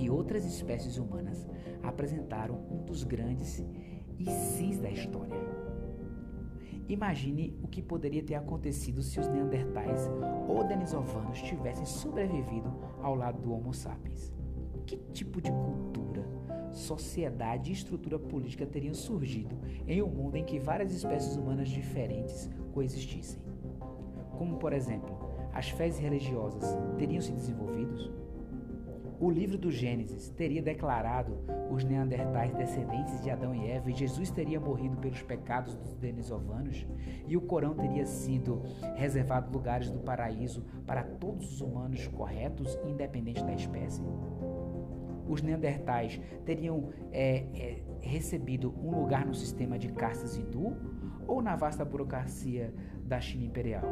e outras espécies humanas apresentaram um dos grandes cis da história. Imagine o que poderia ter acontecido se os neandertais ou denisovanos tivessem sobrevivido ao lado do Homo sapiens. Que tipo de cultura, sociedade e estrutura política teriam surgido em um mundo em que várias espécies humanas diferentes coexistissem? Como, por exemplo, as fés religiosas teriam se desenvolvido? O livro do Gênesis teria declarado os neandertais descendentes de Adão e Eva e Jesus teria morrido pelos pecados dos denisovanos? E o Corão teria sido reservado lugares do paraíso para todos os humanos corretos, independente da espécie? Os neandertais teriam é, é, recebido um lugar no sistema de castas hindu ou na vasta burocracia da China imperial?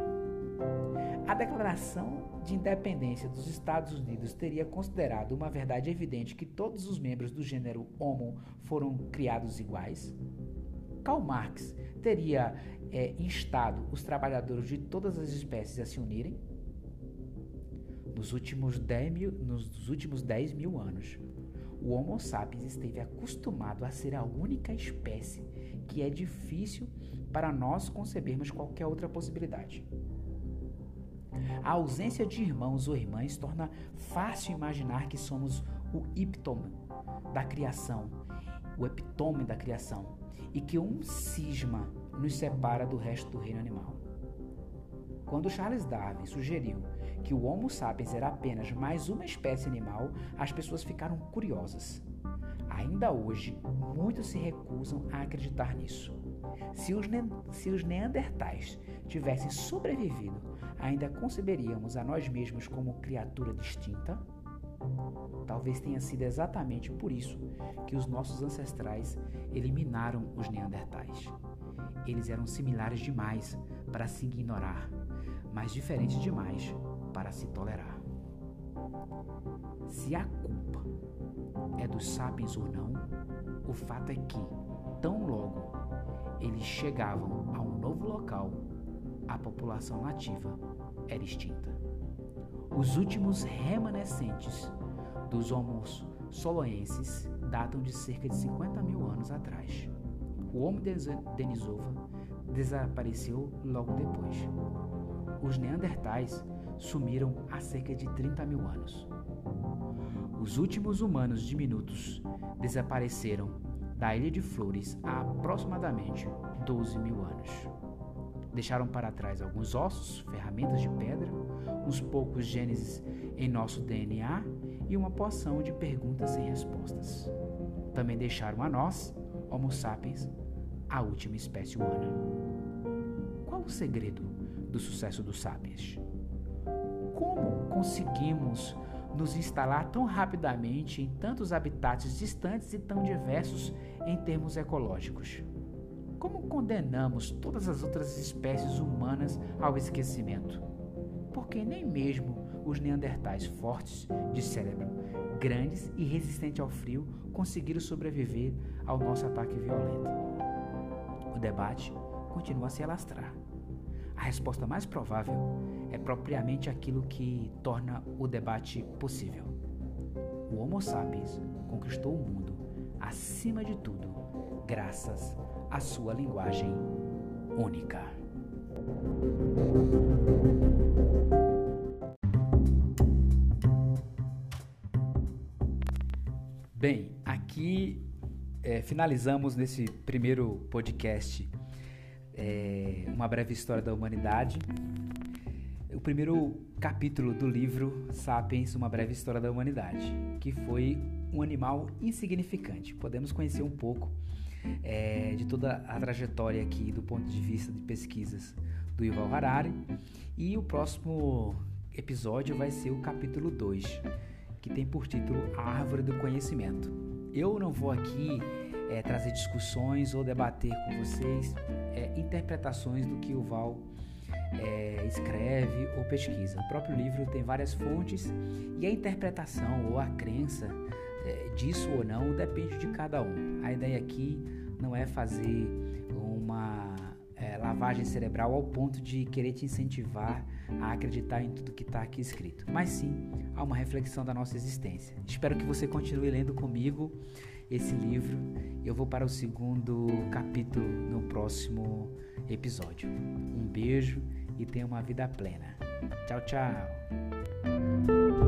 A Declaração de Independência dos Estados Unidos teria considerado uma verdade evidente que todos os membros do gênero Homo foram criados iguais? Karl Marx teria é, instado os trabalhadores de todas as espécies a se unirem? Nos últimos 10 mil, nos últimos 10 mil anos, o Homo sapiens esteve acostumado a ser a única espécie que é difícil para nós concebermos qualquer outra possibilidade. A ausência de irmãos ou irmãs torna fácil imaginar que somos o epítome da criação, o epitome da criação, e que um cisma nos separa do resto do reino animal. Quando Charles Darwin sugeriu que o Homo sapiens era apenas mais uma espécie animal, as pessoas ficaram curiosas. Ainda hoje, muitos se recusam a acreditar nisso. Se os, se os neandertais tivessem sobrevivido, ainda conceberíamos a nós mesmos como criatura distinta? Talvez tenha sido exatamente por isso que os nossos ancestrais eliminaram os neandertais. Eles eram similares demais para se ignorar, mas diferentes demais para se tolerar. Se a culpa é dos sapiens ou não, o fato é que, tão logo eles chegavam a um novo local, a população nativa era extinta. Os últimos remanescentes dos Homos soloenses datam de cerca de 50 mil anos atrás. O Homo denisova desapareceu logo depois. Os Neandertais sumiram há cerca de 30 mil anos. Os últimos humanos diminutos desapareceram da Ilha de Flores há aproximadamente 12 mil anos. Deixaram para trás alguns ossos, ferramentas de pedra, uns poucos genes em nosso DNA e uma poção de perguntas sem respostas. Também deixaram a nós, Homo sapiens, a última espécie humana. Qual o segredo do sucesso dos sapiens? Como conseguimos nos instalar tão rapidamente em tantos habitats distantes e tão diversos em termos ecológicos? Como condenamos todas as outras espécies humanas ao esquecimento? Porque nem mesmo os neandertais fortes de cérebro, grandes e resistentes ao frio, conseguiram sobreviver ao nosso ataque violento. O debate continua a se alastrar. A resposta mais provável é propriamente aquilo que torna o debate possível. O Homo sapiens conquistou o mundo, acima de tudo, graças à sua linguagem única. Bem, aqui é, finalizamos nesse primeiro podcast é, uma breve história da humanidade. O primeiro capítulo do livro Sapiens, uma breve história da humanidade, que foi um animal insignificante. Podemos conhecer um pouco é, de toda a trajetória aqui do ponto de vista de pesquisas do Yuval Harari. E o próximo episódio vai ser o capítulo 2, que tem por título A Árvore do Conhecimento. Eu não vou aqui é, trazer discussões ou debater com vocês é, interpretações do que o Val é, escreve ou pesquisa. O próprio livro tem várias fontes e a interpretação ou a crença é, disso ou não depende de cada um. A ideia aqui não é fazer uma é, lavagem cerebral ao ponto de querer te incentivar a acreditar em tudo que está aqui escrito, mas sim a uma reflexão da nossa existência. Espero que você continue lendo comigo esse livro. Eu vou para o segundo capítulo no próximo episódio. Um beijo e tenha uma vida plena. Tchau, tchau.